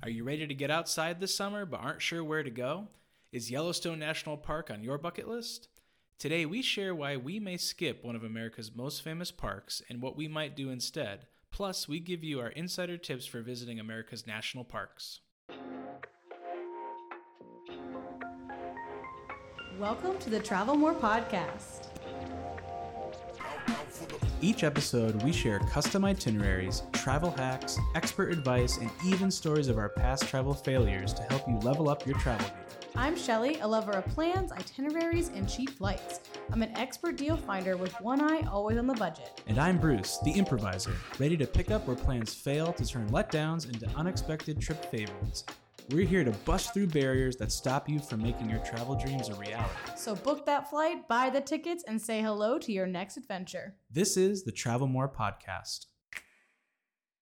Are you ready to get outside this summer but aren't sure where to go? Is Yellowstone National Park on your bucket list? Today, we share why we may skip one of America's most famous parks and what we might do instead. Plus, we give you our insider tips for visiting America's national parks. Welcome to the Travel More podcast. Each episode, we share custom itineraries, travel hacks, expert advice, and even stories of our past travel failures to help you level up your travel game. I'm Shelly, a lover of plans, itineraries, and cheap flights. I'm an expert deal finder with one eye always on the budget. And I'm Bruce, the improviser, ready to pick up where plans fail to turn letdowns into unexpected trip favorites. We're here to bust through barriers that stop you from making your travel dreams a reality. So book that flight, buy the tickets, and say hello to your next adventure. This is the Travel More Podcast.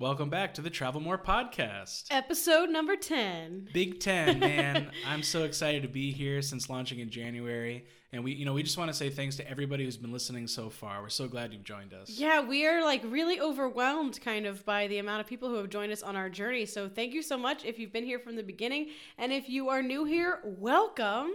Welcome back to the Travel More Podcast. Episode number 10. Big 10, man. I'm so excited to be here since launching in January. And we, you know, we just want to say thanks to everybody who's been listening so far. We're so glad you've joined us. Yeah, we are like really overwhelmed kind of by the amount of people who have joined us on our journey. So thank you so much if you've been here from the beginning. And if you are new here, welcome.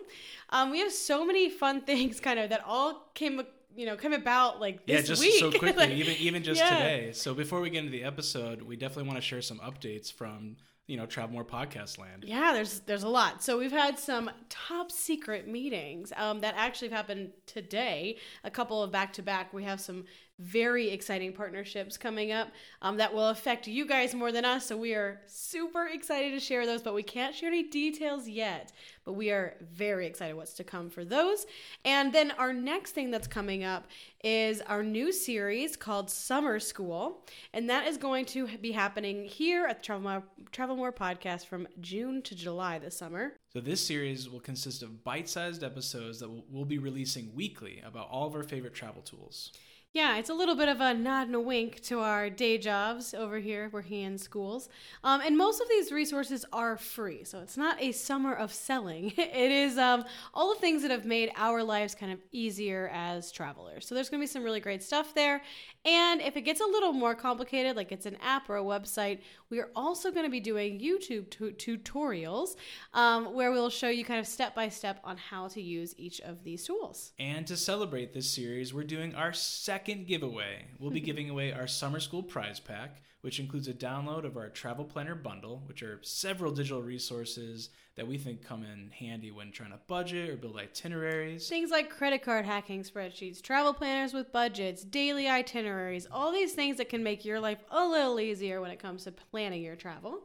Um, we have so many fun things kind of that all came you know come about like this yeah just week. so quickly like, even even just yeah. today. So before we get into the episode we definitely want to share some updates from you know travel more podcast land. Yeah there's there's a lot. So we've had some top secret meetings um, that actually have happened today. A couple of back to back we have some very exciting partnerships coming up um, that will affect you guys more than us. So we are super excited to share those but we can't share any details yet but we are very excited what's to come for those. And then our next thing that's coming up is our new series called summer school and that is going to be happening here at the travel more, travel more podcast from june to july this summer. So this series will consist of bite-sized episodes that we'll be releasing weekly about all of our favorite travel tools yeah, it's a little bit of a nod and a wink to our day jobs over here working in schools. Um, and most of these resources are free, so it's not a summer of selling. It is um, all the things that have made our lives kind of easier as travelers. So there's going to be some really great stuff there. And if it gets a little more complicated, like it's an app or a website, we are also going to be doing YouTube tu- tutorials um, where we'll show you kind of step by step on how to use each of these tools. And to celebrate this series, we're doing our second giveaway. We'll be giving away our summer school prize pack, which includes a download of our travel planner bundle, which are several digital resources that we think come in handy when trying to budget or build itineraries. Things like credit card hacking spreadsheets, travel planners with budgets, daily itineraries, all these things that can make your life a little easier when it comes to planning your travel.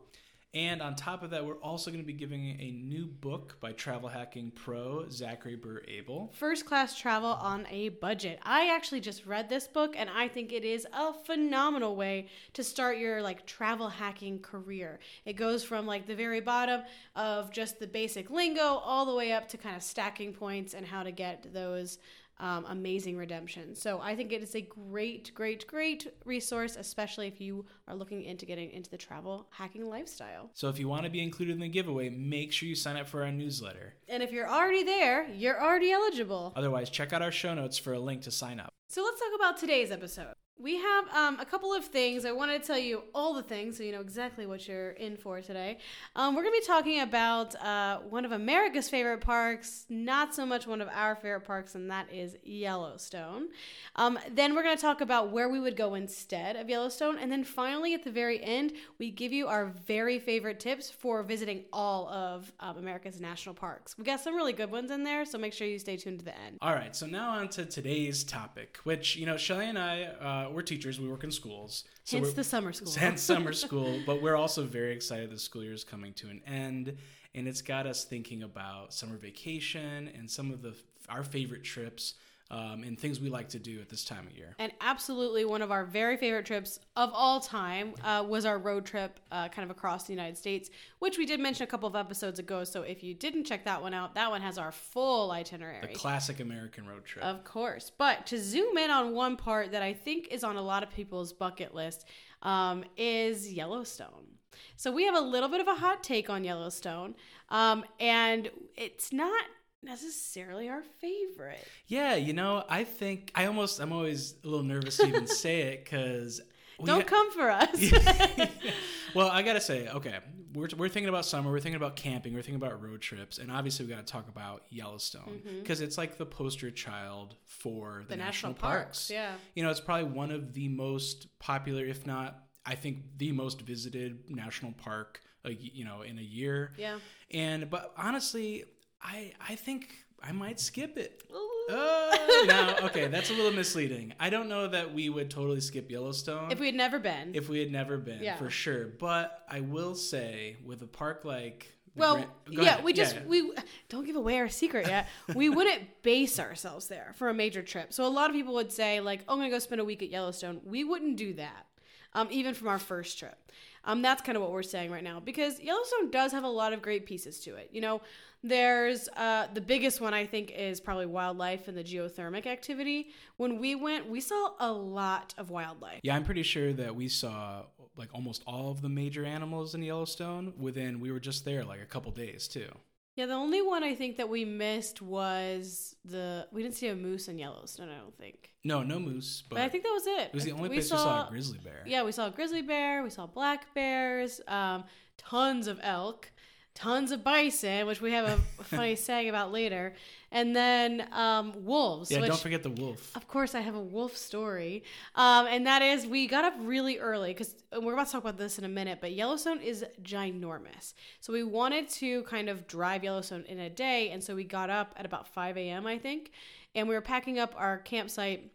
And on top of that, we're also going to be giving a new book by travel hacking pro Zachary Burr Abel. First Class Travel on a Budget. I actually just read this book and I think it is a phenomenal way to start your like travel hacking career. It goes from like the very bottom of just the basic lingo all the way up to kind of stacking points and how to get those um, amazing redemption. So I think it is a great, great, great resource, especially if you are looking into getting into the travel hacking lifestyle. So if you want to be included in the giveaway, make sure you sign up for our newsletter. And if you're already there, you're already eligible. Otherwise, check out our show notes for a link to sign up. So let's talk about today's episode. We have um, a couple of things. I wanted to tell you all the things so you know exactly what you're in for today. Um, we're going to be talking about uh, one of America's favorite parks, not so much one of our favorite parks, and that is Yellowstone. Um, then we're going to talk about where we would go instead of Yellowstone. And then finally, at the very end, we give you our very favorite tips for visiting all of um, America's national parks. We got some really good ones in there, so make sure you stay tuned to the end. All right, so now on to today's topic, which, you know, Shelly and I. Uh, we're teachers. We work in schools. So hence the summer school. Hence summer school. But we're also very excited the school year is coming to an end, and it's got us thinking about summer vacation and some of the our favorite trips um, and things we like to do at this time of year. And absolutely one of our very favorite trips of all time uh, was our road trip uh, kind of across the United States, which we did mention a couple of episodes ago. So if you didn't check that one out, that one has our full itinerary. The classic American road trip. Of course. But to zoom in on one part that I think is on a lot of people's bucket list um, is Yellowstone. So we have a little bit of a hot take on Yellowstone, um, and it's not necessarily our favorite. Yeah, you know, I think I almost I'm always a little nervous to even say it because don't ha- come for us. well, I gotta say, okay, we're, we're thinking about summer, we're thinking about camping, we're thinking about road trips, and obviously we got to talk about Yellowstone because it's like the poster child for the, Mm-hmm. The national, national parks. parks, yeah. You know, it's probably one of the most popular, if not, I think the most visited national park, you know, in a year. Yeah. And but honestly, I I think I might skip it. Oh, no, okay, that's a little misleading. I don't know that we would totally skip Yellowstone If we had never been. if we had never been, Yeah. for sure. But I will say, with a park like well, Grand- yeah, ahead. we just Yeah. we don't give away our secret yet. we wouldn't base ourselves there for a major trip. So a lot of people would say like, "Oh, I'm gonna go spend a week at Yellowstone." We wouldn't do that, um, even from our first trip. Um, that's kind of what we're saying right now because Yellowstone does have a lot of great pieces to it. You know, there's uh, the biggest one I think is probably wildlife and the geothermic activity. When we went, we saw a lot of wildlife. Yeah, I'm pretty sure that we saw like almost all of the major animals in Yellowstone within. We were just there like a couple days too. Yeah, the only one I think that we missed was the we didn't see a moose in Yellowstone. I don't think, No, no moose, but, but, I think that was it. it was the only We place we saw a grizzly bear. Yeah, we saw a grizzly bear. We saw black bears. Um, tons of elk. Tons of bison, which we have a funny saying about later, and then um, wolves. Yeah, which, don't forget the wolf. of course, I have a wolf story, um, and that is we got up really early because we're about to talk about this in a minute. But Yellowstone is ginormous, so we wanted to kind of drive Yellowstone in a day, and so we got up at about five a.m. I think, and we were packing up our campsite,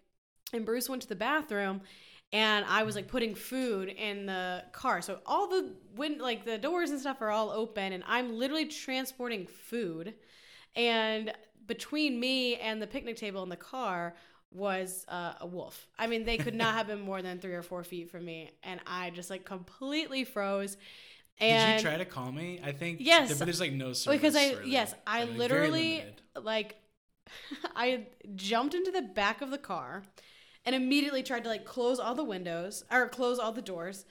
and Bruce went to the bathroom. And I was like putting food in the car, so all the wind, like the doors and stuff, are all open, and I'm literally transporting food and between me and the picnic table in the car was uh, a wolf. I mean, they could not have been more than three or four feet from me, and I just like completely froze. And Did you try to call me? I think Yes. but there's like no service. because I really. yes, I Like, very literally like I jumped into the back of the car and immediately tried to like close all the windows or close all the doors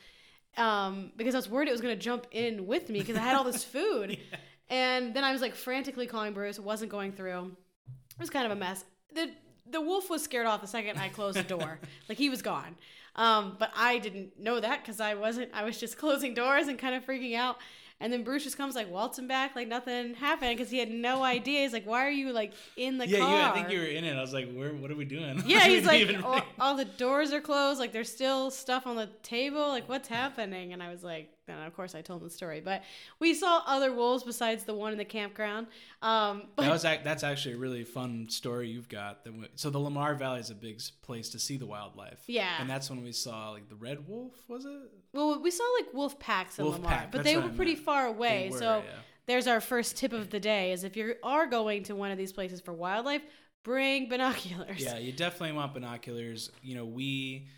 um, because I was worried it was going to jump in with me because I had all this food. And then I was like frantically calling Bruce. Wasn't going through. It was kind of a mess. The the wolf was scared off the second I closed the door. like he was gone. Um, but I didn't know that because I wasn't. I was just closing doors and kind of freaking out. And then Bruce just comes like waltzing back like nothing happened because he had no idea. He's like, "Why are you like in the Yeah, car?" you, I think you were in it. I was like, "Where? What are we doing?" Yeah, he's like, all, oh, all the doors are closed. Like, there's still stuff on the table. Like, what's happening? And I was like, and of course, I told the story. But we saw other wolves besides the one in the campground. Um, but that was ac- that's actually a really fun story you've got. That w- so the Lamar Valley is a big place to see the wildlife. Yeah. and that's when we saw like the red wolf. Was it? well, we saw like wolf packs in Wolf Lamar, pack, but they were I pretty meant. far away. Were, so yeah. there's our first tip of the day: is if you are going to one of these places for wildlife, bring binoculars. Yeah, you definitely want binoculars. You know, we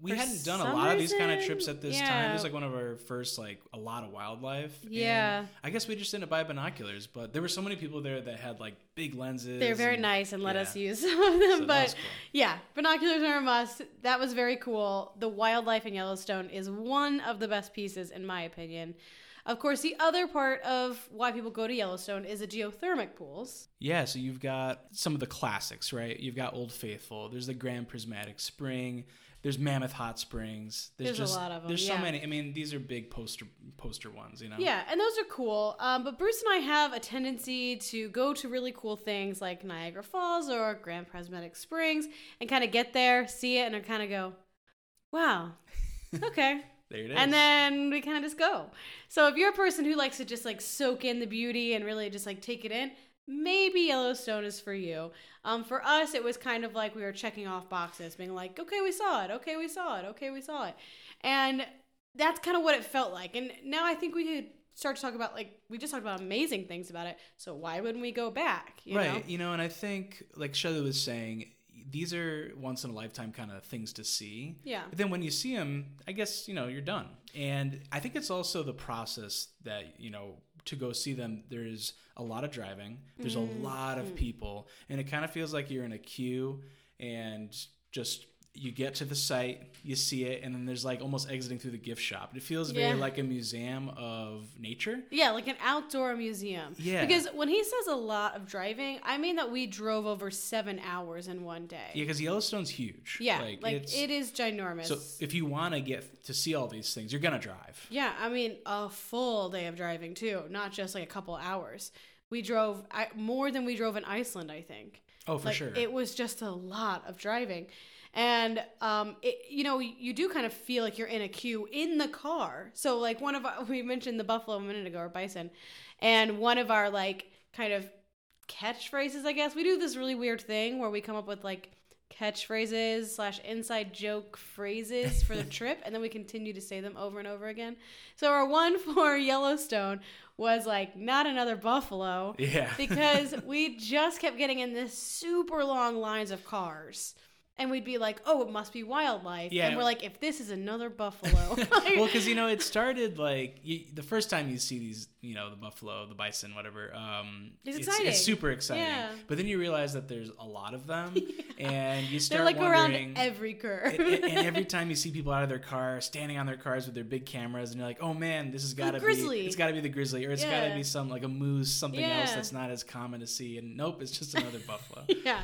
we For hadn't done a lot of these kind of trips at this time. It was like one of our first like a lot of wildlife. and Yeah. I guess we just didn't buy binoculars, but there were so many people there that had like big lenses. They're very and- nice and let yeah. us use some of them. So but cool. yeah, binoculars are a must. That was very cool. The wildlife in Yellowstone is one of the best pieces, in my opinion. Of course, the other part of why people go to Yellowstone is the geothermic pools. Yeah, so you've got some of the classics, right? You've got Old Faithful. There's the Grand Prismatic Spring. There's Mammoth Hot Springs. There's, There's a just lot of 'em, there's yeah. so many. I mean, these are big poster poster ones, you know. Yeah, and those are cool. Um, but Bruce and I have a tendency to go to really cool things like Niagara Falls or Grand Prismatic Springs and kind of get there, see it, and kind of go, wow, okay. There it is. and then we kind of just go. So if you're a person who likes to just like soak in the beauty and really just like take it in, maybe Yellowstone is for you. Um, for us, it was kind of like we were checking off boxes, being like, okay, we saw it, okay, we saw it, okay, we saw it, and that's kind of what it felt like. And now I think we could start to talk about like we just talked about amazing things about it. So why wouldn't we go back? You right. Know? You know, and I think like Shelly was saying, these are once in a lifetime kind of things to see. Yeah. But then when you see them, I guess you know you're done. And I think it's also the process that you know to go see them. There's a lot of driving. There's Mm-hmm. a lot of people, and it kind of feels like you're in a queue and just you get to the site, you see it, and then there's like almost exiting through the gift shop. It feels very Yeah. like a museum of nature. Yeah, like an outdoor museum. Yeah. Because when he says a lot of driving, I mean that we drove over seven hours in one day. Yeah, because Yellowstone's huge. Yeah, like, it's, it is ginormous. So if you want to get to see all these things, you're gonna drive. yeah, I mean a full day of driving too, not just like a couple hours. We drove I, more than we drove in Iceland, I think. Oh, for like sure. it was just a lot of driving and um it, you know you do kind of feel like you're in a queue in the car so like one of our, we mentioned the buffalo a minute ago or bison and one of our like kind of catchphrases i guess we do this really weird thing where we come up with like catchphrases slash inside joke phrases for the trip and then we continue to say them over and over again so our one for yellowstone was like not another buffalo yeah. because we just kept getting in this super long lines of cars. And we'd be like, oh, it must be wildlife. Yeah. And we're like, if this is another buffalo. well, because you know, it started like you, the first time you see these, you know, the buffalo, the bison, whatever. Um, It's It's, exciting. super exciting. Yeah. But then you realize that there's a lot of them, and you They're start like wondering. around every curve. and, and- and every time you see people out of their car, standing on their cars with their big cameras, and you're like, "Oh man, this has got to be it's got to be the grizzly, or it's got to be some like a moose, something else that's not as common to see." And nope, it's just another buffalo. yeah.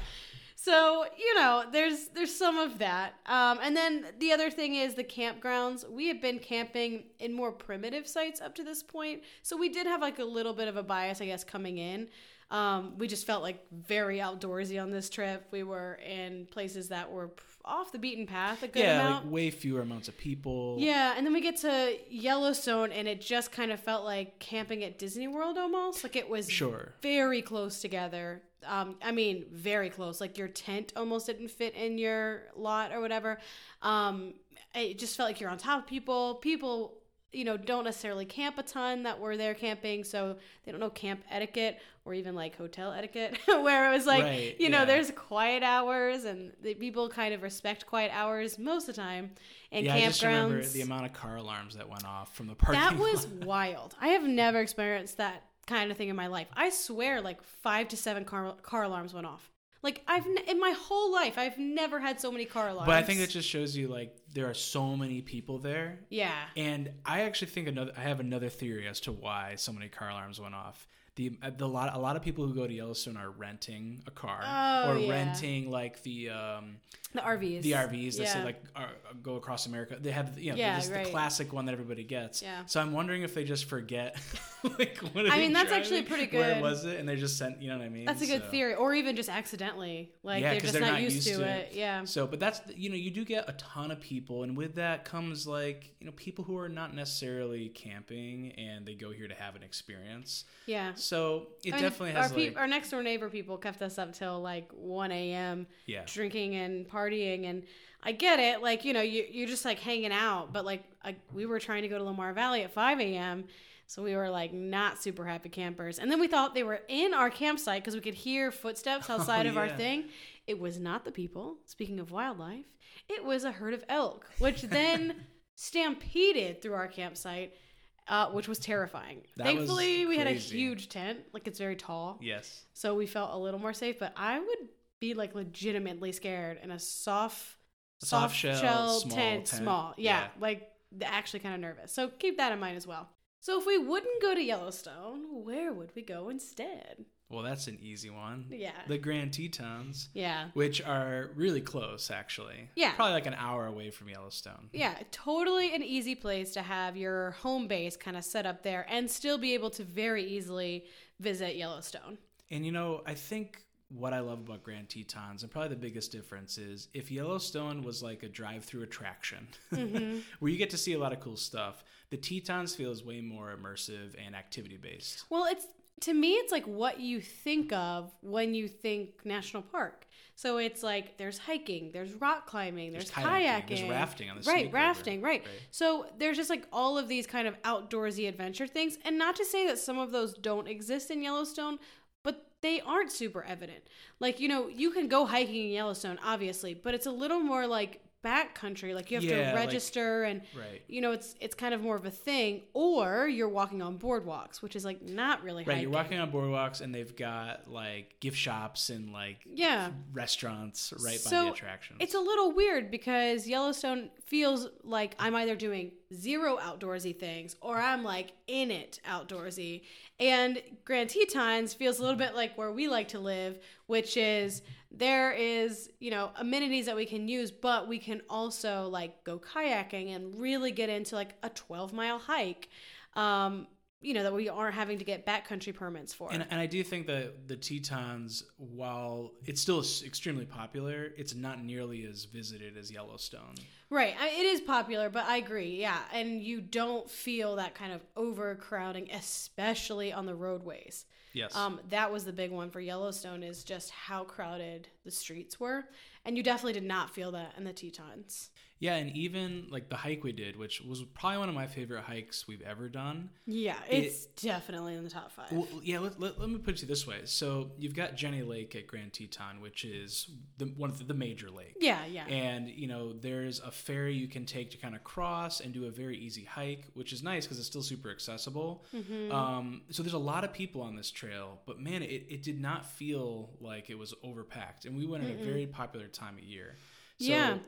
So you know, there's there's some of that, um, and then the other thing is the campgrounds. We have been camping in more primitive sites up to this point, so we did have like a little bit of a bias, I guess, coming in. Um, we just felt like very outdoorsy on this trip. We were in places that were off the beaten path a good yeah, amount. like way fewer amounts of people. Yeah, and then we get to Yellowstone, and it just kind of felt like camping at Disney World almost. Like it was Sure. very close together. Um, I mean, very close. Like your tent almost didn't fit in your lot or whatever. Um, it just felt like you're on top of people. People, you know, don't necessarily camp a ton that were there camping, so they don't know camp etiquette or even like hotel etiquette, where it was like, Right, you know, yeah. there's quiet hours, and the people kind of respect quiet hours most of the time. And yeah, I just remember campgrounds. the amount of car alarms that went off from the parking That was lot. wild. I have never experienced that kind of thing in my life. I swear, like five to seven car, car alarms went off. Like I've n- in my whole life, I've never had so many car alarms. But I think it just shows you like there are so many people there, yeah, and I actually think another. I have another theory as to why so many car alarms went off. The, uh, the lot a lot of people who go to Yellowstone are renting a car Oh, or yeah. renting like the um, the RVs. the RVs that yeah. say like are, go across America. They have you know Yeah, this is right. the classic one that everybody gets. Yeah. So I'm wondering if they just forget like what I they mean, that's actually pretty good Where was it? And they just sent you know what I mean. That's a good So- theory, or even just accidentally, like Yeah, they're just they're not, not used, used to to it. it. Yeah, So, but that's you know you do get a ton of people, and with that comes like you know people who are not necessarily camping and they go here to have an experience. yeah. So it I mean, definitely our, has peop like our next door neighbor people kept us up till like 1 a.m. yeah drinking and partying and I get it like you know you, you're just like hanging out but like I, we were trying to go to Lamar Valley at 5 a.m. so we were like not super happy campers and then we thought they were in our campsite because we could hear footsteps outside of our thing. It was not the people speaking of wildlife it was a herd of elk which then stampeded through our campsite uh, which was terrifying. That was thankfully we had a huge tent like it's very tall. Yes. So we felt a little more safe but i would be like legitimately scared in a soft A soft shell, small tent, tent. small yeah, Yeah. like actually kind of nervous so keep that in mind as well so if we wouldn't go to yellowstone where would we go instead well that's an easy one. yeah The Grand Tetons, yeah which are really close actually. Yeah. probably like an hour away from Yellowstone. yeah totally an easy place to have your home base kind of set up there and still be able to very easily visit yellowstone And you know, I think what I love about Grand Tetons, and probably the biggest difference is if Yellowstone was like a drive-through attraction, Mm-hmm. where you get to see a lot of cool stuff, the Tetons feels way more immersive and activity-based. Well, it's to me, it's like what you think of when you think national park. So it's like there's hiking, there's rock climbing, there's, There's kayaking, kayaking, there's rafting on the right, River, rafting, right. right. So there's just like all of these kind of outdoorsy adventure things, and not to say that some of those don't exist in Yellowstone, they aren't super evident. Like you know, you can go hiking in Yellowstone, obviously, but it's a little more like backcountry. Like you have Yeah, to like- register and Right. you know it's it's kind of more of a thing. Or you're walking on boardwalks, which is like not really Right, hiking. you're walking on boardwalks and they've got like gift shops and like Yeah. restaurants right by the attractions. It's a little weird because Yellowstone feels like I'm either doing zero outdoorsy things or I'm like in it outdoorsy. And Grand Tetons feels a little bit like where we like to live, which is there is, you know, amenities that we can use, but we can also like go kayaking and really get into like a 12 mile hike. Um, you know, that we aren't having to get backcountry permits for. and, and I do think that the Tetons, while it's still extremely popular, it's not nearly as visited as Yellowstone. Right. I, it is popular, but I agree. Yeah. And you don't feel that kind of overcrowding, especially on the roadways. Yes. Um, that was the big one for Yellowstone is just how crowded the streets were. And you definitely did not feel that in the Tetons. yeah, and even like the hike we did, which was probably one of my favorite hikes we've ever done. Yeah, it's definitely in the top five. Well, yeah, let, let, let me put it to this way. So you've got Jenny Lake at Grand Teton, which is the, one of the, the major lakes. yeah, yeah. And you know, there's a ferry you can take to kind of cross and do a very easy hike, which is nice because it's still super accessible. Mm-hmm. Um, so there's a lot of people on this trail, but man, it, it did not feel like it was overpacked, and we went at a very popular time of year. So, yeah.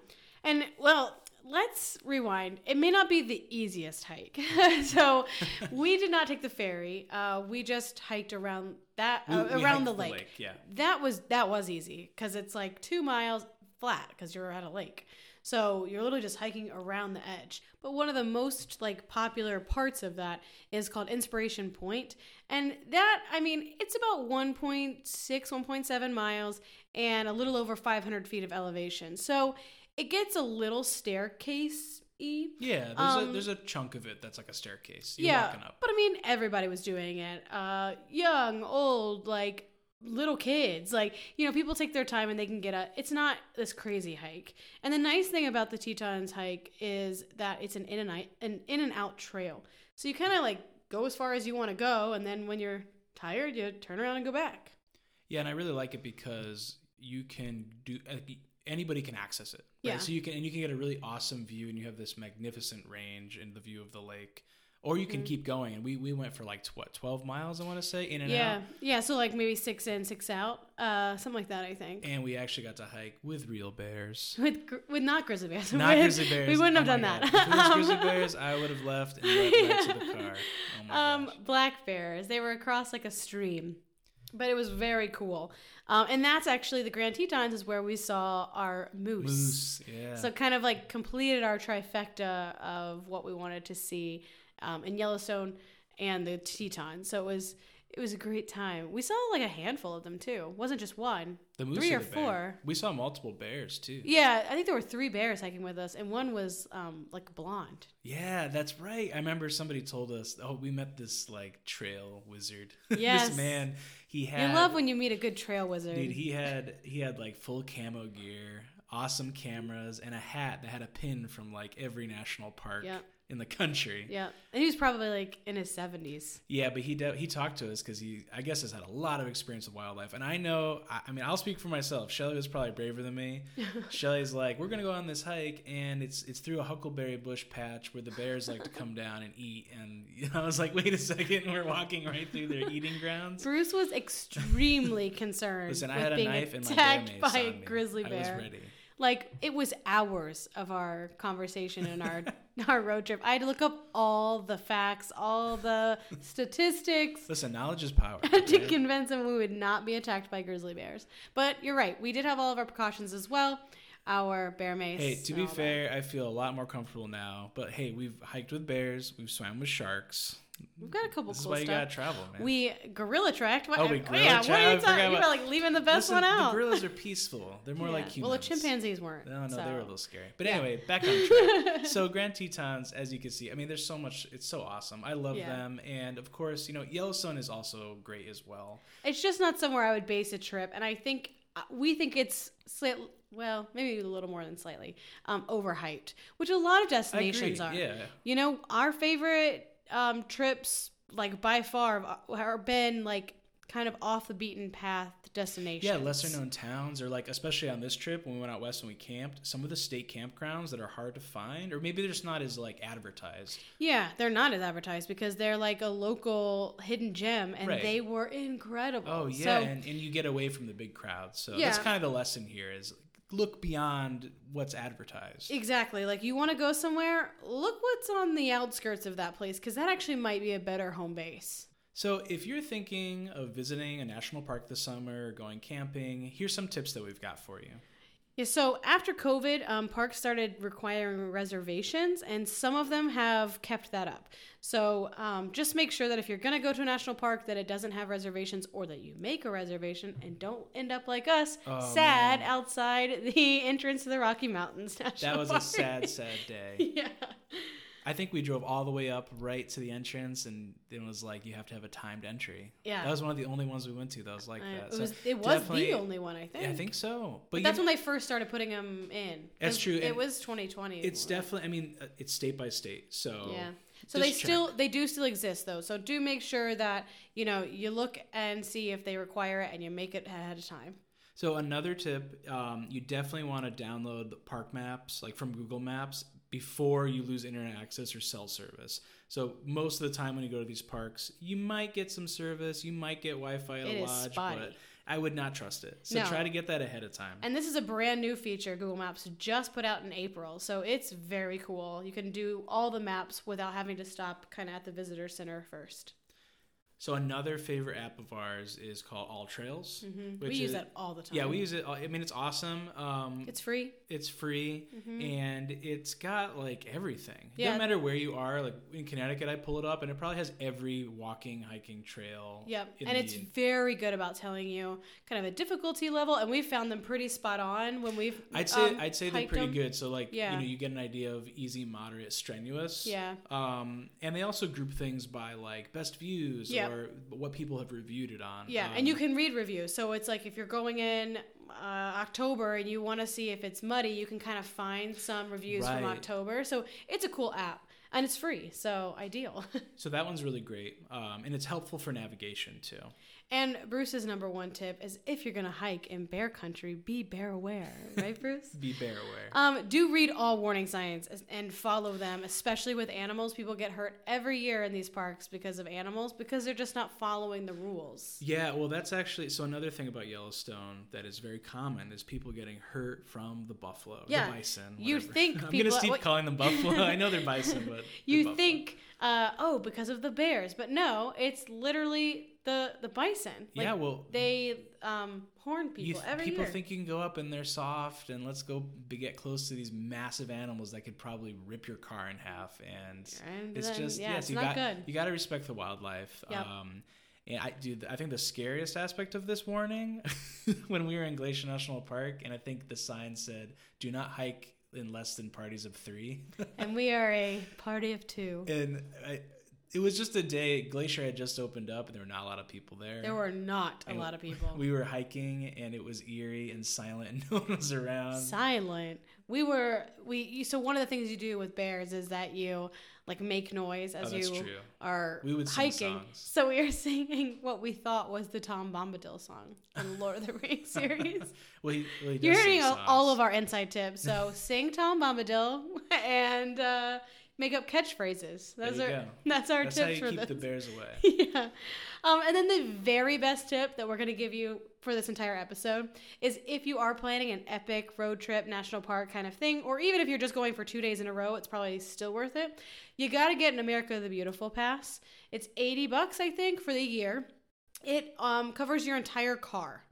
And well, let's rewind. It may not be the easiest hike. so we did not take the ferry. Uh, we just hiked around that uh, we around hiked the lake. Yeah, That was that was easy because it's like two miles flat because you're at a lake. So you're literally just hiking around the edge. But one of the most like popular parts of that is called Inspiration Point, and that I mean it's about 1.6, 1.7 miles and a little over 500 feet of elevation. So it gets a little staircase y. yeah. There's, a, Um, there's a chunk of it that's like a staircase. You're yeah, up. but I mean, everybody was doing it. Uh, young, old, like little kids. Like you know, people take their time and they can get a. It's not this crazy hike. And the nice thing about the Tetons hike is that it's an in and out, an in and out trail. So you kind of like go as far as you want to go, and then when you're tired, you turn around and go back. Yeah, and I really like it because you can do anybody can access it. Right? Yeah. So you can and you can get a really awesome view, and you have this magnificent range and the view of the lake. Or you can Mm-hmm. keep going, and we we went for like what twelve miles, I want to say, in and Yeah, out, yeah. yeah. So like maybe six in, six out, uh, something like that. I think. and we actually got to hike with real bears. With, gr- with not grizzly bears. Not With- grizzly bears. We wouldn't Oh have done that. If it was grizzly bears, I would have left and went back to the car. Oh my um, gosh. black bears. They were across like a stream, but it was very cool. Um, and that's actually the Grand Tetons is where we saw our moose. Moose, yeah. So kind of like completed our trifecta of what we wanted to see um, in Yellowstone and the Tetons. So it was it was a great time. We saw like a handful of them too. It wasn't just one. the moose three or or the bear. four. We saw multiple bears too. Yeah, I think there were three bears hiking with us, and one was um, like blonde. Yeah, that's right. I remember somebody told us, "Oh, we met this like trail wizard. Yes. this man, he had you love when you meet a good trail wizard. dude. He had he had like full camo gear, awesome cameras, and a hat that had a pin from like every national park Yeah. In the country. yeah, and he was probably like in his seventies. Yeah, but he de- he talked to us because he I guess has had a lot of experience with wildlife, and I know. I, I mean, I'll speak for myself. Shelly was probably braver than me. Shelly's like, we're gonna go on this hike, and it's it's through a huckleberry bush patch where the bears like to come down and eat. And you know, I was like, wait a second, we're walking right through their eating grounds. Bruce was extremely concerned Listen, I had a knife and my attacked bear by a grizzly I was bear. ready. Like it was hours of our conversation and our our road trip. I had to look up all the facts, all the statistics Listen, knowledge is power. to convince him we would not be attacked by grizzly bears. But you're right, we did have all of our precautions as well. Our bear mace. Hey, to be all that. fair, I feel a lot more comfortable now. But hey, we've hiked with bears, we've swam with sharks. we've got a couple This is cool why you gotta travel, man. We gorilla tracked. What, Oh, we yeah, gorilla what are you talking? You were about- like leaving the best Listen, one out. The gorillas are peaceful. They're more like Yeah. humans. Well, the chimpanzees weren't. No, no, so. they were a little scary. But Yeah. anyway, back on track. so Grand Tetons, as you can see, I mean, there's so much. It's so awesome. I love Yeah. them, and of course, you know, Yellowstone is also great as well. It's just not somewhere I would base a trip, and I think we think it's slight, well, maybe a little more than slightly um, overhyped, which a lot of destinations are. Yeah. You know, our favorite um, trips, like by far, have been like kind of off the beaten path destinations. Yeah, lesser known towns, or like especially on this trip when we went out west and we camped, some of the state campgrounds that are hard to find, or maybe they're just not as like advertised. Yeah, they're not as advertised because they're like a local hidden gem, and Right. they were incredible. Oh yeah, So- and, and you get away from the big crowds. So Yeah. that's kind of the lesson here: is look beyond what's advertised. Exactly. Like you want to go somewhere, look what's on the outskirts of that place because that actually might be a better home base. So, if you're thinking of visiting a national park this summer, or going camping, here's some tips that we've got for you. Yeah, so after COVID, um, parks started requiring reservations, and some of them have kept that up. So um, just make sure that if you're going to go to a national park, that it doesn't have reservations, or that you make a reservation and don't end up like us, Oh, sad man. outside the entrance to the Rocky Mountains National That was a sad, sad day. yeah. I think we drove all the way up right to the entrance, and it was like you have to have a timed entry. Yeah. that was one of the only ones we went to that was like Uh, that. it So was, it was definitely- the only one, I think. Yeah, I think so. But, But that's when they first started putting them in. That's true, It was 2020. it's definitely. I mean, uh, it's state by state, so Yeah. So just they check. still they do still exist though. So do make sure that you know you look and see if they require it and you make it ahead of time. So another tip, um, you definitely want to download the park maps, like from Google Maps, before you lose internet access or cell service. So most of the time when you go to these parks, you might get some service, you might get Wi-Fi at It a lodge, spotty. but I would not trust it. So No. try to get that ahead of time. And this is a brand new feature Google Maps just put out in April. So it's very cool. You can do all the maps without having to stop kind of at the visitor center first. So another favorite app of ours is called AllTrails. hmm which We use is- that all the time. Yeah, we use it. All, I mean, it's awesome. Um, It's free. it's free and it's got like everything. It Mm-hmm. Yeah. doesn't matter where you are. Like in Connecticut, I pull it up and it probably has every walking, hiking trail. Yep. And it's very good about telling you kind of a difficulty level. And we found them pretty spot on when we've. I'd say um, I'd say they're pretty them. good. So like Yeah. you know you get an idea of easy, moderate, strenuous. Yeah. Um, and they also group things by like best views Yep. or what people have reviewed it on. Yeah, Um, and you can read reviews. So it's like if you're going in uh, October and you want to see if it's muddy, you can kind of find some reviews from October. So it's a cool app and it's free. So ideal. So that one's really great, um, and it's helpful for navigation too. And Bruce's number one tip is if you're going to hike in bear country, be bear aware. Right, Bruce? Be bear aware. Um, do read all warning signs and follow them, especially with animals. People get hurt every year in these parks because of animals because they're just not following the rules. Yeah, well, that's actually so. Another thing about Yellowstone that is very common is people getting hurt from the buffalo, Yeah, the bison. you think I'm people- gonna keep what- calling them buffalo. I know they're bison, but you think uh, oh because of the bears but no it's literally the the bison Like, yeah, well, they um horn people th- every people year think you can go up and they're soft, and let's go be, get close to these massive animals that could probably rip your car in half, and And it's then, just yeah, yes, it's you got good. you got to respect the wildlife. Yep. Um, and I do. I think the scariest aspect of this warning when we were in Glacier National Park, and I think the sign said, "Do not hike in less than parties of three. and we are a party of two and I, it was just a day. Glacier had just opened up, and there were not a lot of people there. there were not a And lot of people We were hiking, and it was eerie and silent, and no one was around. silent we were we you- so one of the things you do with bears is that you like make noise as Oh, you true. are We would hiking so we were singing what we thought was the tom bombadil song in lord of the rings series Well, he, well, he You're hearing all, all of our inside tips. So sing Tom Bombadil and uh, make up catchphrases. Those are go. that's our That's tips you for keep this. the bears away. yeah. Um, and then the very best tip that we're going to give you for this entire episode is if you are planning an epic road trip, national park kind of thing, or even if you're just going for two days in a row, it's probably still worth it. You got to get an America the Beautiful pass. It's 80 bucks, I think, for the year. It um, covers your entire car.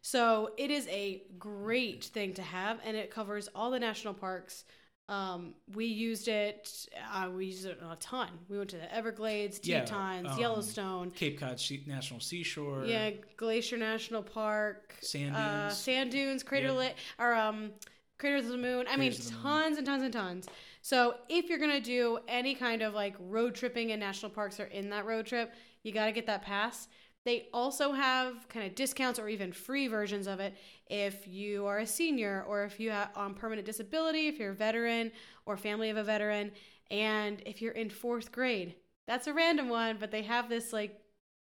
So it is a great thing to have, and it covers all the national parks. Um, we used it. Uh, we used it a ton. We went to the Everglades, Yeah, Tetons, um, Yellowstone. Cape Cod National Seashore. Yeah, Glacier National Park, Sand uh, dunes. sand dunes, Crater Yeah. Lake, or um, Craters of the Moon. I mean, Craters of the Moon. tons and tons and tons. So if you're gonna do any kind of like road tripping in national parks or in that road trip, you got to get that pass. They also have kind of discounts or even free versions of it if you are a senior or if you are on permanent disability, if you're a veteran or family of a veteran, and if you're in fourth grade. That's a random one, but they have this like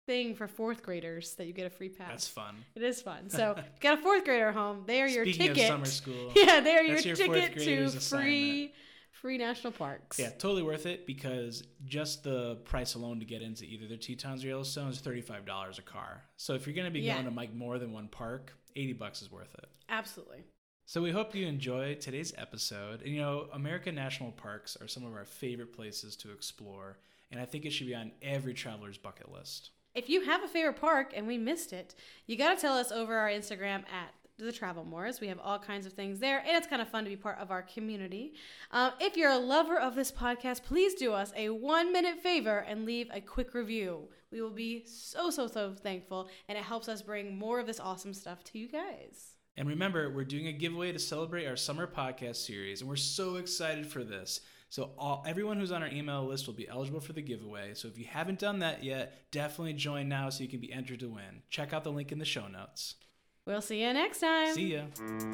thing for fourth graders that you get a free pass. That's fun. It is fun. So if you got a fourth grader home, they are your Speaking ticket. of summer school, yeah, they are your, your ticket to free free national parks. yeah, totally worth it because just the price alone to get into either the Tetons or Yellowstone is thirty-five dollars a car. So if you're going to be Yeah. going to like more than one park, eighty bucks is worth it. Absolutely. So we hope you enjoy today's episode. And you know, American national parks are some of our favorite places to explore, and I think it should be on every traveler's bucket list. If you have a favorite park and we missed it, you got to tell us over our Instagram at the Travel Moors. We have all kinds of things there, and it's kind of fun to be part of our community. Um, if you're a lover of this podcast, please do us a one minute favor and leave a quick review. We will be so, so, so thankful, and it helps us bring more of this awesome stuff to you guys. And remember, we're doing a giveaway to celebrate our summer podcast series, and we're so excited for this. So all, everyone who's on our email list will be eligible for the giveaway. So if you haven't done that yet, definitely join now so you can be entered to win. Check out the link in the show notes. We'll see you next time. See ya.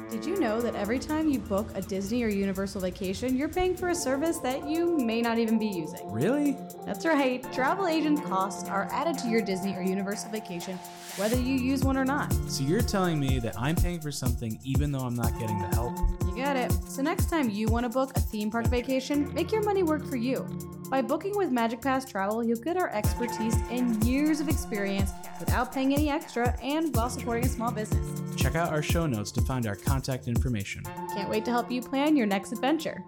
Did you know that every time you book a Disney or Universal vacation, you're paying for a service that you may not even be using? Really? That's right. Travel agent costs are added to your Disney or Universal vacation, whether you use one or not. So you're telling me that I'm paying for something even though I'm not getting the help? You got it. So next time you want to book a theme park vacation, make your money work for you. By booking with Magic Pass Travel, you'll get our expertise and years of experience without paying any extra and while supporting a small business. Check out our show notes to find our contact information. Can't wait to help you plan your next adventure.